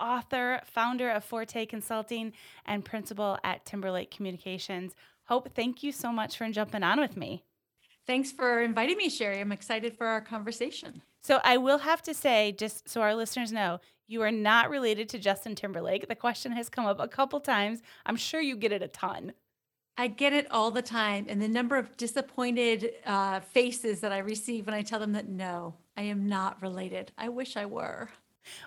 author, founder of Forte Consulting, and principal at Timberlake Communications. Hope, thank you so much for jumping on with me. Thanks for inviting me, Sherry. I'm excited for our conversation. So, I will have to say, just so our listeners know, you are not related to Justin Timberlake. The question has come up a couple times. I'm sure you get it a ton. I get it all the time. And the number of disappointed uh, faces that I receive when I tell them that no, I am not related. I wish I were.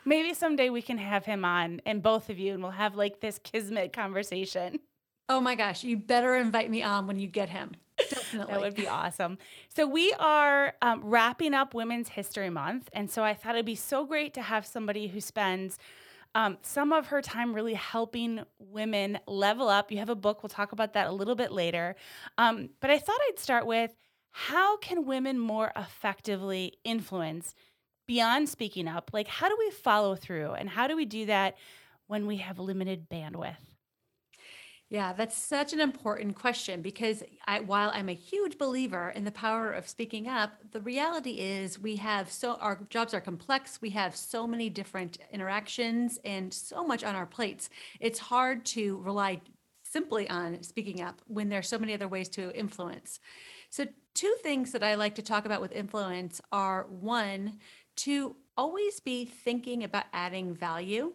Maybe someday we can have him on and both of you, and we'll have like this kismet conversation. Oh my gosh, you better invite me on when you get him. Definitely. that would be awesome. So, we are um, wrapping up Women's History Month. And so, I thought it'd be so great to have somebody who spends um, some of her time really helping women level up. You have a book, we'll talk about that a little bit later. Um, but I thought I'd start with how can women more effectively influence beyond speaking up, like how do we follow through and how do we do that when we have limited bandwidth? Yeah, that's such an important question because I, while I'm a huge believer in the power of speaking up, the reality is we have so our jobs are complex. We have so many different interactions and so much on our plates. It's hard to rely simply on speaking up when there's so many other ways to influence. So, two things that I like to talk about with influence are one, to always be thinking about adding value.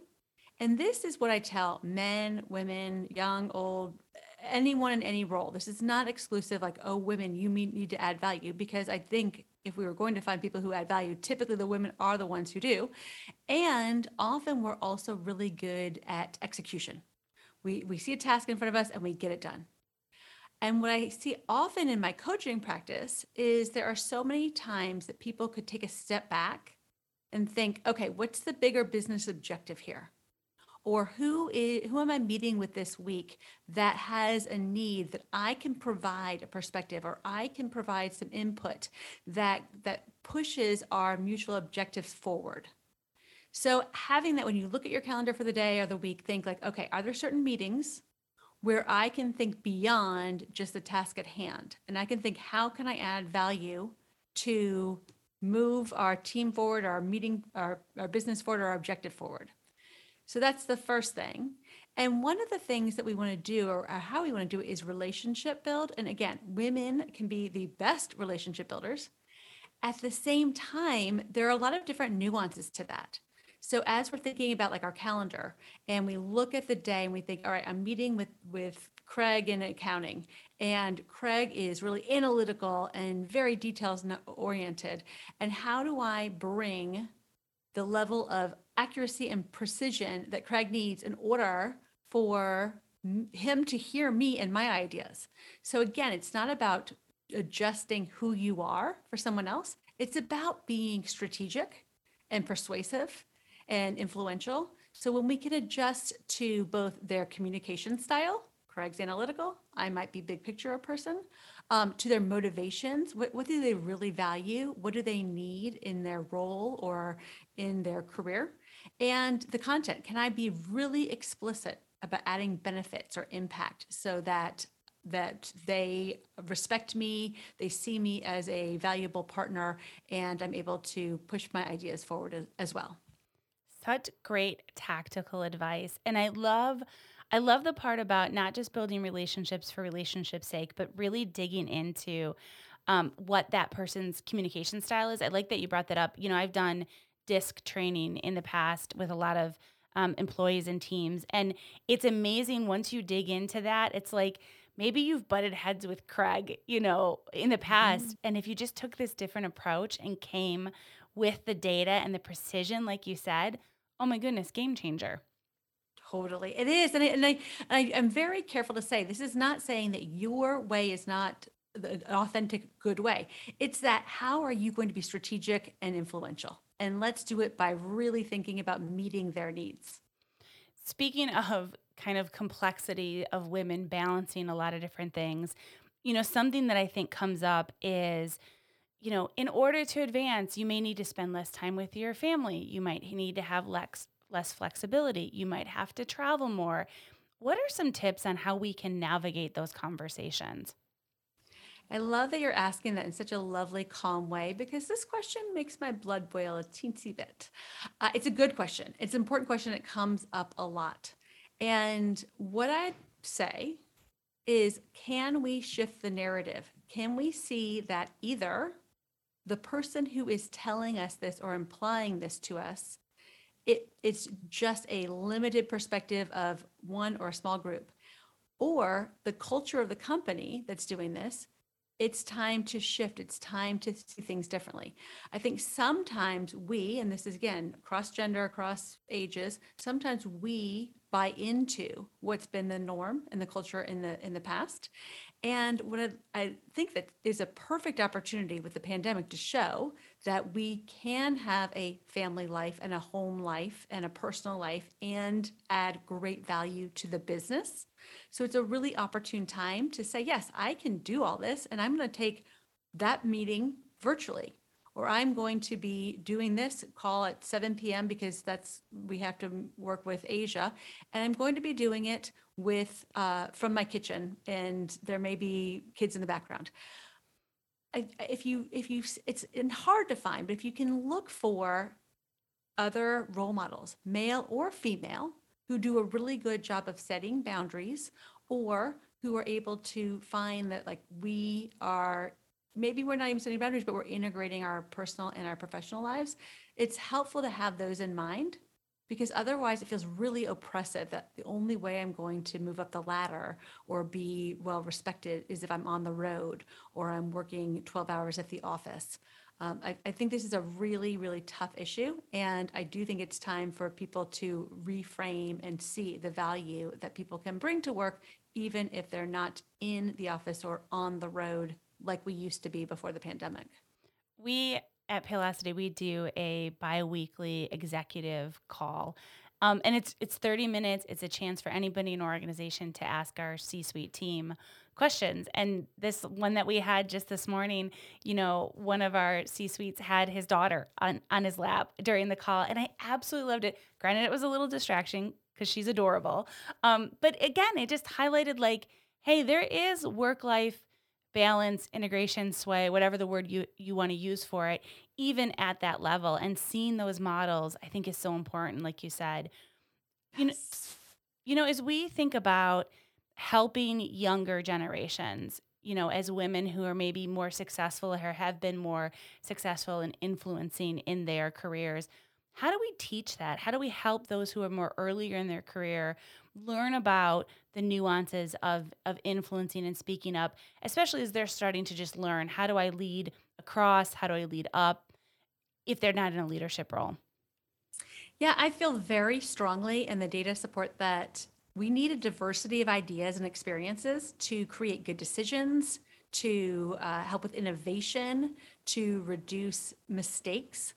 And this is what I tell men, women, young, old, anyone in any role. This is not exclusive, like, oh, women, you need to add value, because I think if we were going to find people who add value, typically the women are the ones who do. And often we're also really good at execution. We, we see a task in front of us and we get it done. And what I see often in my coaching practice is there are so many times that people could take a step back and think, okay, what's the bigger business objective here? Or who is who am I meeting with this week that has a need that I can provide a perspective or I can provide some input that that pushes our mutual objectives forward. So having that when you look at your calendar for the day or the week, think like, okay, are there certain meetings where I can think beyond just the task at hand. And I can think, how can I add value to move our team forward, our meeting, our, our business forward, our objective forward? So that's the first thing. And one of the things that we want to do, or, or how we want to do it, is relationship build. And again, women can be the best relationship builders. At the same time, there are a lot of different nuances to that. So as we're thinking about like our calendar and we look at the day and we think, all right, I'm meeting with with Craig in accounting and Craig is really analytical and very details oriented. And how do I bring the level of accuracy and precision that Craig needs in order for him to hear me and my ideas? So again, it's not about adjusting who you are for someone else. It's about being strategic and persuasive and influential. So when we can adjust to both their communication style, Craig's analytical, I might be big picture person, um, to their motivations, what, what do they really value? What do they need in their role or in their career? And the content, can I be really explicit about adding benefits or impact so that that they respect me, they see me as a valuable partner, and I'm able to push my ideas forward as, as well such great tactical advice. And I love I love the part about not just building relationships for relationship's sake, but really digging into um, what that person's communication style is. I like that you brought that up. You know, I've done disc training in the past with a lot of um, employees and teams, and it's amazing once you dig into that. It's like maybe you've butted heads with Craig, you know, in the past, mm-hmm. and if you just took this different approach and came with the data and the precision, like you said, oh my goodness, game changer. Totally. It is. And, I, and I, I, am very careful to say this is not saying that your way is not the authentic, good way. It's that how are you going to be strategic and influential? And let's do it by really thinking about meeting their needs. Speaking of kind of complexity of women balancing a lot of different things, you know, something that I think comes up is, you know, in order to advance, you may need to spend less time with your family. You might need to have less less flexibility. You might have to travel more. What are some tips on how we can navigate those conversations? I love that you're asking that in such a lovely, calm way because this question makes my blood boil a teensy bit. Uh, it's a good question. It's an important question. It comes up a lot. And what I'd say is can we shift the narrative? Can we see that either the person who is telling us this or implying this to us, it, it's just a limited perspective of one or a small group, or the culture of the company that's doing this it's time to shift. It's time to see things differently. I think sometimes we, and this is again cross gender, across ages, sometimes we buy into what's been the norm and the culture in the in the past. And what I, I think that is a perfect opportunity with the pandemic to show that we can have a family life and a home life and a personal life and add great value to the business. So it's a really opportune time to say, yes, I can do all this and I'm going to take that meeting virtually or I'm going to be doing this call at 7 p.m. because that's we have to work with Asia, and I'm going to be doing it with uh, from my kitchen, and there may be kids in the background. I, if you if you it's hard to find, but if you can look for other role models, male or female, who do a really good job of setting boundaries or who are able to find that like we are maybe we're not even setting boundaries but we're integrating our personal and our professional lives it's helpful to have those in mind because otherwise it feels really oppressive that the only way i'm going to move up the ladder or be well respected is if i'm on the road or i'm working 12 hours at the office um, I, I think this is a really, really tough issue. And I do think it's time for people to reframe and see the value that people can bring to work, even if they're not in the office or on the road like we used to be before the pandemic. We at Paylocity, we do a biweekly executive call. Um, and it's it's 30 minutes. It's a chance for anybody in our organization to ask our C-suite team questions. And this one that we had just this morning, you know, one of our C suites had his daughter on, on his lap during the call. And I absolutely loved it. Granted, it was a little distraction because she's adorable. Um, but again, it just highlighted like, hey, there is work life balance, integration, sway, whatever the word you, you want to use for it, even at that level. And seeing those models, I think is so important, like you said. Yes. You know, you know, as we think about helping younger generations you know as women who are maybe more successful or have been more successful in influencing in their careers how do we teach that how do we help those who are more earlier in their career learn about the nuances of of influencing and speaking up especially as they're starting to just learn how do i lead across how do i lead up if they're not in a leadership role yeah i feel very strongly and the data support that we need a diversity of ideas and experiences to create good decisions, to uh, help with innovation, to reduce mistakes.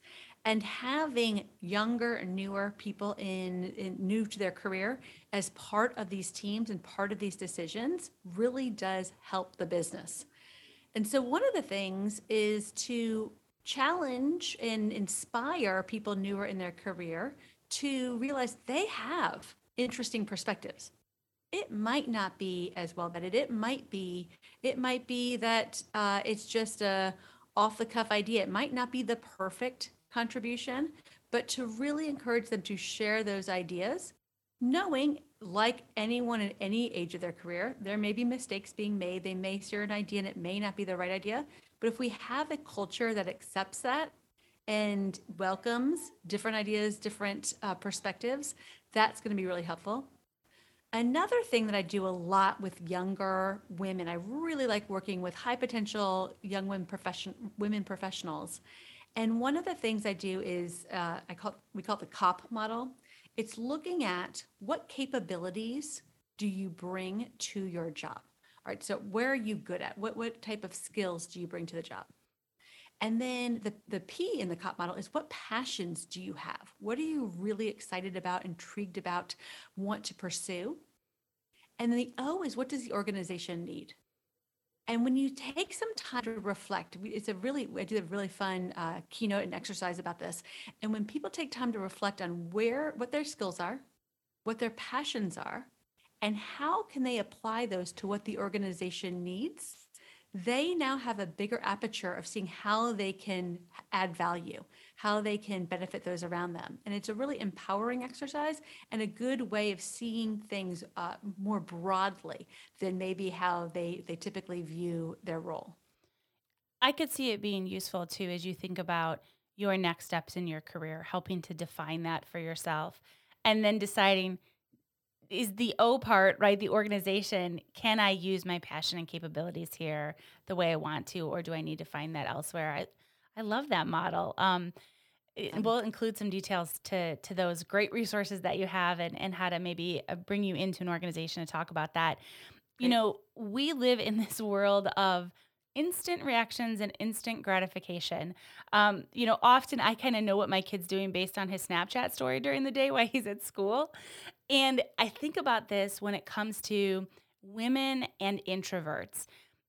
And having younger, newer people in, in new to their career as part of these teams and part of these decisions really does help the business. And so, one of the things is to challenge and inspire people newer in their career to realize they have interesting perspectives. It might not be as well vetted. It might be, it might be that uh, it's just a off the cuff idea. It might not be the perfect contribution, but to really encourage them to share those ideas, knowing like anyone at any age of their career, there may be mistakes being made. They may share an idea and it may not be the right idea. But if we have a culture that accepts that and welcomes different ideas, different uh, perspectives, that's going to be really helpful. Another thing that I do a lot with younger women, I really like working with high potential young women, profession, women professionals. And one of the things I do is uh, I call we call it the COP model. It's looking at what capabilities do you bring to your job. All right, so where are you good at? What what type of skills do you bring to the job? And then the, the P in the COP model is what passions do you have? What are you really excited about, intrigued about, want to pursue? And then the O is what does the organization need? And when you take some time to reflect, it's a really, I did a really fun uh, keynote and exercise about this. And when people take time to reflect on where, what their skills are, what their passions are, and how can they apply those to what the organization needs, they now have a bigger aperture of seeing how they can add value, how they can benefit those around them. And it's a really empowering exercise and a good way of seeing things uh, more broadly than maybe how they, they typically view their role. I could see it being useful too as you think about your next steps in your career, helping to define that for yourself, and then deciding is the O part, right? The organization. Can I use my passion and capabilities here the way I want to, or do I need to find that elsewhere? I, I love that model. Um, we'll include some details to to those great resources that you have and, and how to maybe uh, bring you into an organization to talk about that. You know, we live in this world of instant reactions and instant gratification. Um, you know, often I kind of know what my kid's doing based on his Snapchat story during the day while he's at school. And I think about this when it comes to women and introverts.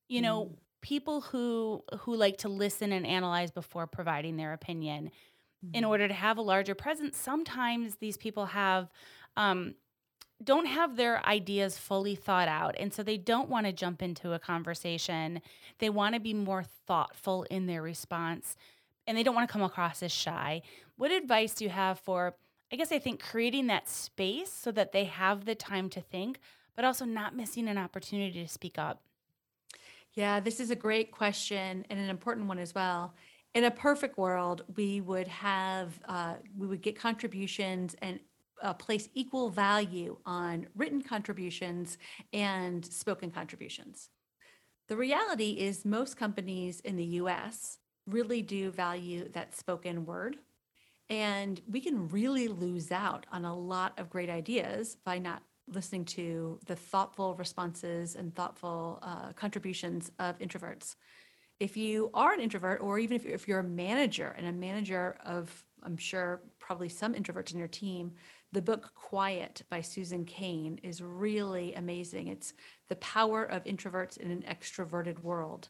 You know, mm. People who who like to listen and analyze before providing their opinion. Mm. In order to have a larger presence, sometimes these people have um, don't have their ideas fully thought out. And so they don't want to jump into a conversation. They want to be more thoughtful in their response and they don't want to come across as shy. What advice do you have for I guess I think creating that space so that they have the time to think, but also not missing an opportunity to speak up. Yeah, this is a great question and an important one as well. In a perfect world, we would have, uh, we would get contributions and uh, place equal value on written contributions and spoken contributions. The reality is, most companies in the US really do value that spoken word. And we can really lose out on a lot of great ideas by not listening to the thoughtful responses and thoughtful uh, contributions of introverts. If you are an introvert, or even if you're, a manager and a manager of, I'm sure, probably some introverts in your team, the book Quiet by Susan Cain is really amazing. It's the power of introverts in an extroverted world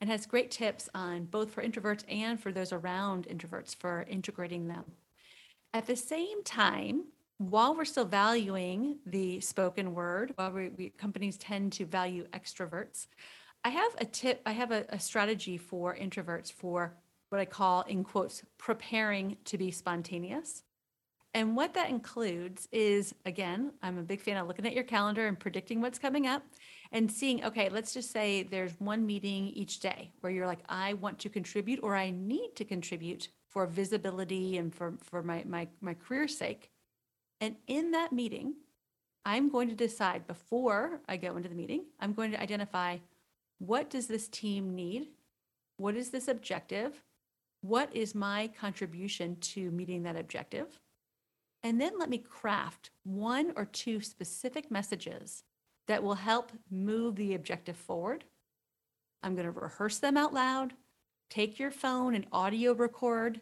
and has great tips on both for introverts and for those around introverts for integrating them. At the same time, while we're still valuing the spoken word, while we, we companies tend to value extroverts, I have a tip, I have a, a strategy for introverts for what I call, in quotes, preparing to be spontaneous. And what that includes is, again, I'm a big fan of looking at your calendar and predicting what's coming up and seeing, okay, let's just say there's one meeting each day where you're like, I want to contribute or I need to contribute for visibility and for, for my, my, my career's sake. And in that meeting, I'm going to decide before I go into the meeting, I'm going to identify what does this team need? What is this objective? What is my contribution to meeting that objective? And then let me craft one or two specific messages that will help move the objective forward. I'm going to rehearse them out loud. Take your phone and audio record.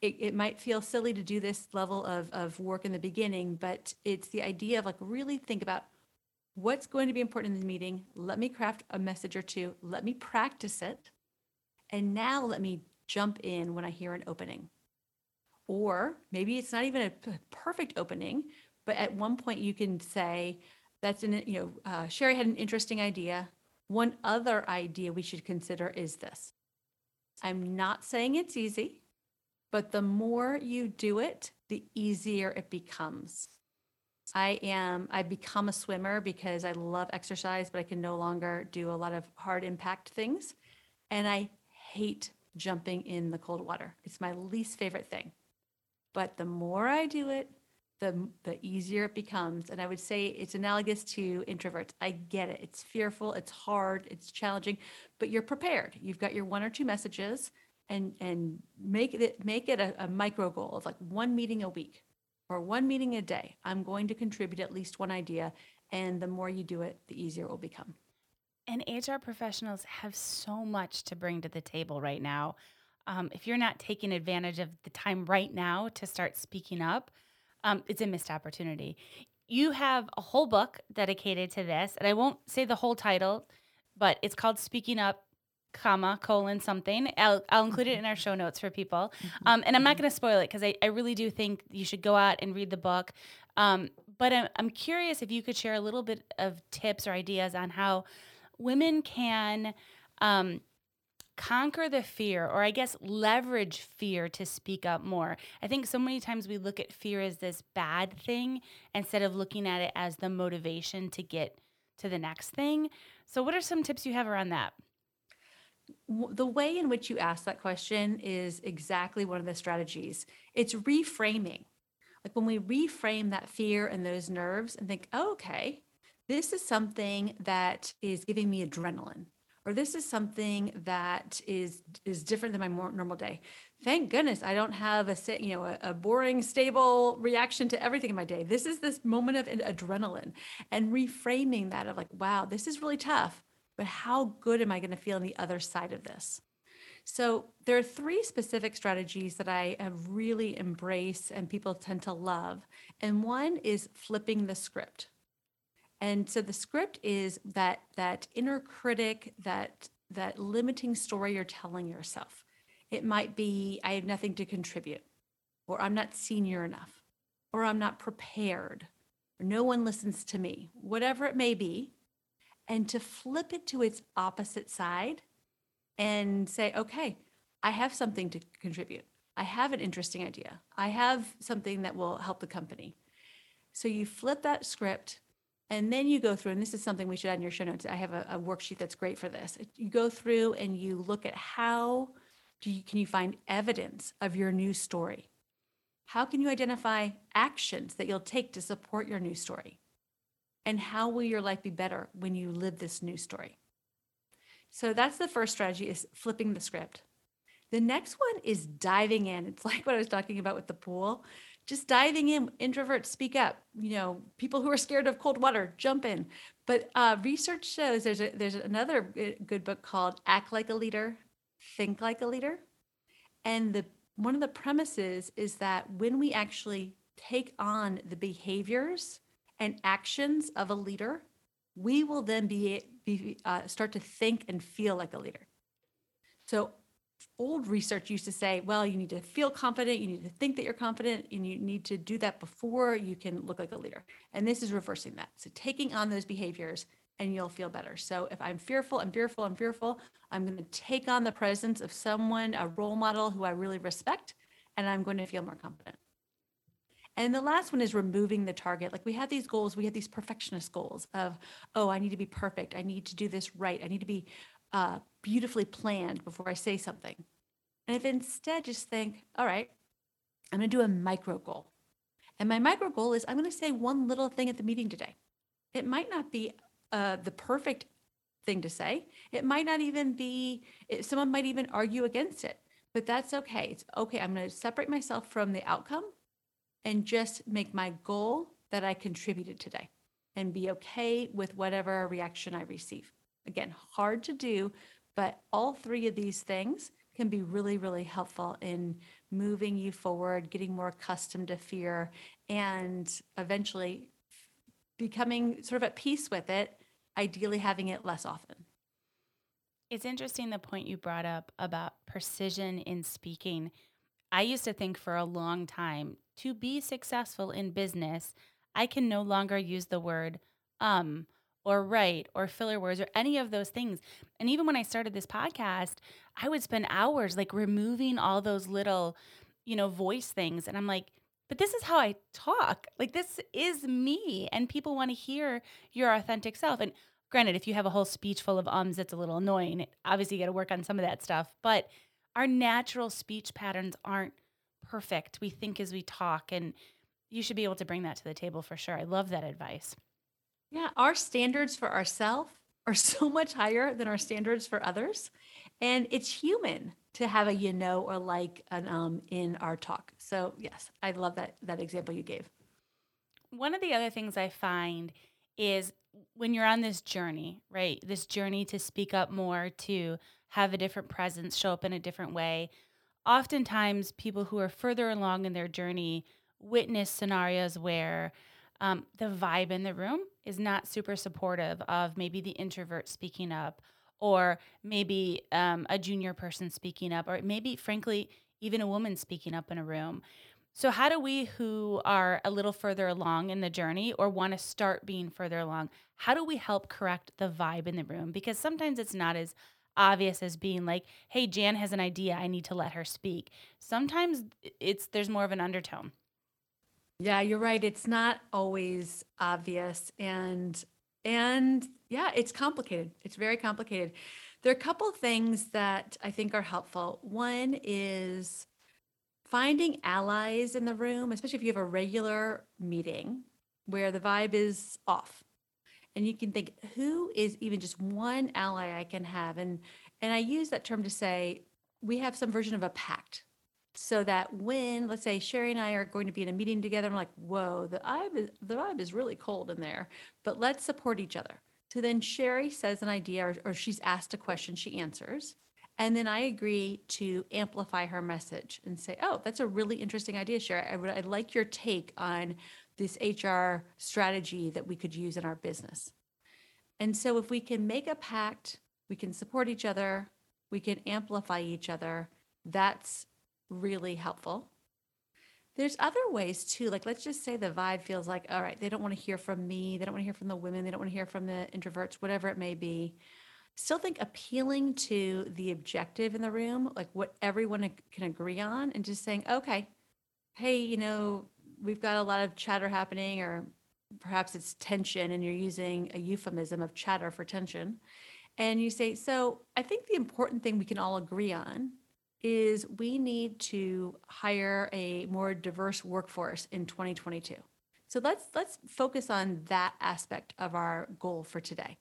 It, it might feel silly to do this level of, of work in the beginning, but it's the idea of like really think about what's going to be important in the meeting. Let me craft a message or two. Let me practice it. And now let me jump in when I hear an opening. Or maybe it's not even a perfect opening, but at one point you can say, that's an, you know, uh, Sherry had an interesting idea. One other idea we should consider is this. I'm not saying it's easy, but the more you do it, the easier it becomes. I am, I become a swimmer because I love exercise, but I can no longer do a lot of hard impact things. And I hate jumping in the cold water. It's my least favorite thing. But the more I do it, the the easier it becomes. And I would say it's analogous to introverts. I get it. It's fearful, it's hard, it's challenging, but you're prepared. You've got your one or two messages and and make it make it a, a micro goal of like one meeting a week or one meeting a day. I'm going to contribute at least one idea. And the more you do it, the easier it will become. And HR professionals have so much to bring to the table right now um, if you're not taking advantage of the time right now to start speaking up, um, it's a missed opportunity. you have a whole book dedicated to this, and I won't say the whole title, but it's called Speaking Up, comma colon something. I'll I'll include it in our show notes for people. Mm-hmm. Um, and I'm not going to spoil it because I, I really do think you should go out and read the book. Um, but I'm I'm curious if you could share a little bit of tips or ideas on how women can um, conquer the fear or i guess leverage fear to speak up more i think so many times we look at fear as this bad thing instead of looking at it as the motivation to get to the next thing so what are some tips you have around that The way in which you ask that question is exactly one of the strategies. It's reframing. Like when we reframe that fear and those nerves and think, oh, okay, this is something that is giving me adrenaline, or this is something that is is different than my more normal day. Thank goodness I don't have a you know a, a boring, stable reaction to everything in my day. This is this moment of adrenaline, and reframing that of like, wow, this is really tough, but how good am I going to feel on the other side of this? So there are three specific strategies that I have really embraced and people tend to love. And one is flipping the script. And so the script is that that inner critic, that that limiting story you're telling yourself. It might be I have nothing to contribute, or I'm not senior enough, or I'm not prepared, or no one listens to me, whatever it may be. And to flip it to its opposite side and say, okay, I have something to contribute. I have an interesting idea. I have something that will help the company. So you flip that script and then you go through, and this is something we should add in your show notes. I have a, a worksheet that's great for this. You go through and you look at how do you, can you find evidence of your new story? How can you identify actions that you'll take to support your new story? And how will your life be better when you live this new story? So that's the first strategy is flipping the script. The next one is diving in. It's like what I was talking about with the pool. Just diving in, introverts speak up. You know, people who are scared of cold water, jump in. But uh, research shows there's a, there's another good book called "Act Like a Leader, Think Like a Leader," and the one of the premises is that when we actually take on the behaviors and actions of a leader, we will then be, be uh, start to think and feel like a leader. So old research used to say, well, you need to feel confident, you need to think that you're confident, and you need to do that before you can look like a leader. And this is reversing that. So taking on those behaviors and you'll feel better. So if I'm fearful, I'm fearful, I'm fearful, I'm going to take on the presence of someone, a role model who I really respect, and I'm going to feel more confident. And the last one is removing the target. Like we have these goals, we have these perfectionist goals of, oh, I need to be perfect. I need to do this right. I need to be uh, beautifully planned before I say something. And if instead just think, all right, I'm going to do a micro goal. And my micro goal is I'm going to say one little thing at the meeting today. It might not be uh, the perfect thing to say. It might not even be, it, someone might even argue against it, but that's okay. It's okay. I'm going to separate myself from the outcome and just make my goal that I contributed today and be okay with whatever reaction I receive. Again, hard to do, but all three of these things can be really, really helpful in moving you forward, getting more accustomed to fear, and eventually becoming sort of at peace with it, ideally having it less often. It's interesting the point you brought up about precision in speaking. I used to think for a long time to be successful in business, I can no longer use the word um or right or filler words or any of those things. And even when I started this podcast, I would spend hours like removing all those little, you know, voice things. And I'm like, but this is how I talk. Like this is me. And people want to hear your authentic self. And granted, if you have a whole speech full of ums, it's a little annoying. Obviously, you got to work on some of that stuff. But our natural speech patterns aren't perfect. We think as we talk. And you should be able to bring that to the table for sure. I love that advice. Yeah, our standards for ourselves are so much higher than our standards for others. And it's human to have a you know or like an um in our talk. So yes, I love that that example you gave. One of the other things I find is when you're on this journey, right? This journey to speak up more, to have a different presence, show up in a different way. Oftentimes, people who are further along in their journey witness scenarios where um, the vibe in the room is not super supportive of maybe the introvert speaking up or maybe um, a junior person speaking up or maybe frankly even a woman speaking up in a room. So how do we who are a little further along in the journey or want to start being further along how do we help correct the vibe in the room? Because sometimes it's not as obvious as being like hey jan has an idea i need to let her speak sometimes it's there's more of an undertone Yeah, you're right. It's not always obvious and and yeah, it's complicated. It's very complicated. There are a couple things that I think are helpful. One is finding allies in the room, especially if you have a regular meeting where the vibe is off. And you can think, who is even just one ally I can have? And and I use that term to say we have some version of a pact so that when, let's say Sherry and I are going to be in a meeting together, I'm like, whoa, the vibe is, the vibe is really cold in there, but let's support each other. So then Sherry says an idea or, or she's asked a question, she answers. And then I agree to amplify her message and say, oh, that's a really interesting idea, Sherry. I would, I'd like your take on this HR strategy that we could use in our business. And so if we can make a pact, we can support each other, we can amplify each other, that's really helpful. There's other ways too. Like, let's just say the vibe feels like, all right, they don't want to hear from me. They don't want to hear from the women. They don't want to hear from the introverts, whatever it may be. Still think appealing to the objective in the room, like what everyone can agree on, and just saying, okay, hey, you know, we've got a lot of chatter happening, or perhaps it's tension, and you're using a euphemism of chatter for tension. And you say, so I think the important thing we can all agree on is we need to hire a more diverse workforce in 2022. So let's let's focus on that aspect of our goal for today.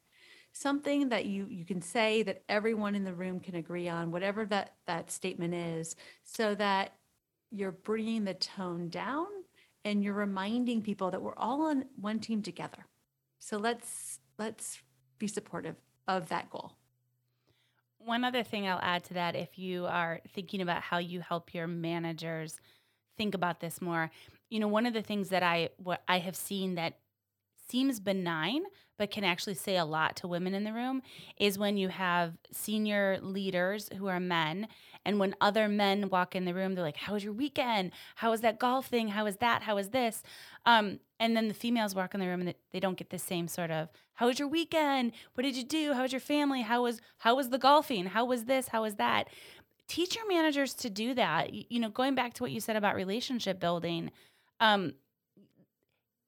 Something that you you can say that everyone in the room can agree on, whatever that that statement is, so that you're bringing the tone down and you're reminding people that we're all on one team together. So let's let's be supportive of that goal. One other thing I'll add to that, if you are thinking about how you help your managers think about this more, you know, one of the things that I what I have seen that seems benign but can actually say a lot to women in the room is when you have senior leaders who are men and when other men walk in the room they're like how was your weekend? How was that golf thing how was that? How was this? Um, and then the females walk in the room and they- don't get the same sort of how was your weekend? What did you do? How was your family? How was how was the golfing? How was this? How was that? Teach your managers to do that you know going back to what you said about relationship building um,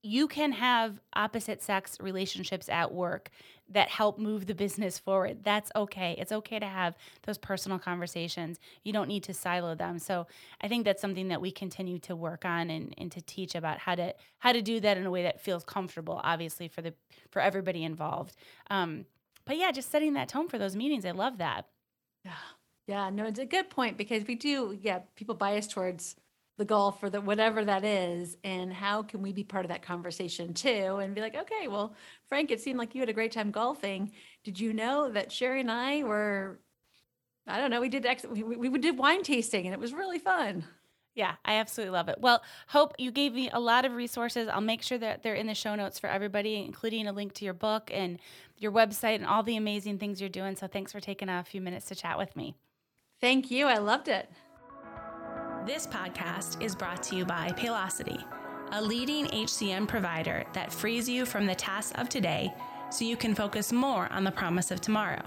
you can have opposite sex relationships at work that help move the business forward. That's okay. It's okay to have those personal conversations. You don't need to silo them. So I think that's something that we continue to work on and, and to teach about how to how to do that in a way that feels comfortable, obviously for the for everybody involved. Um, but yeah, just setting that tone for those meetings. I love that. Yeah. Yeah, no, it's a good point because we do, yeah, people bias towards the golf or the whatever that is. And how can we be part of that conversation too? And be like, okay, well, Frank, it seemed like you had a great time golfing. Did you know that Sherry and I were, I don't know, we did, ex- we, we we did wine tasting and it was really fun. Yeah, I absolutely love it. Well, Hope, you gave me a lot of resources. I'll make sure that they're in the show notes for everybody, including a link to your book and your website and all the amazing things you're doing. So thanks for taking a few minutes to chat with me. Thank you. I loved it. This podcast is brought to you by Paylocity, a leading HCM provider that frees you from the tasks of today so you can focus more on the promise of tomorrow.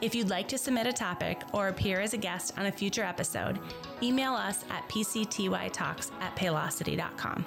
If you'd like to submit a topic or appear as a guest on a future episode, email us at pctytalks at paylocity.com.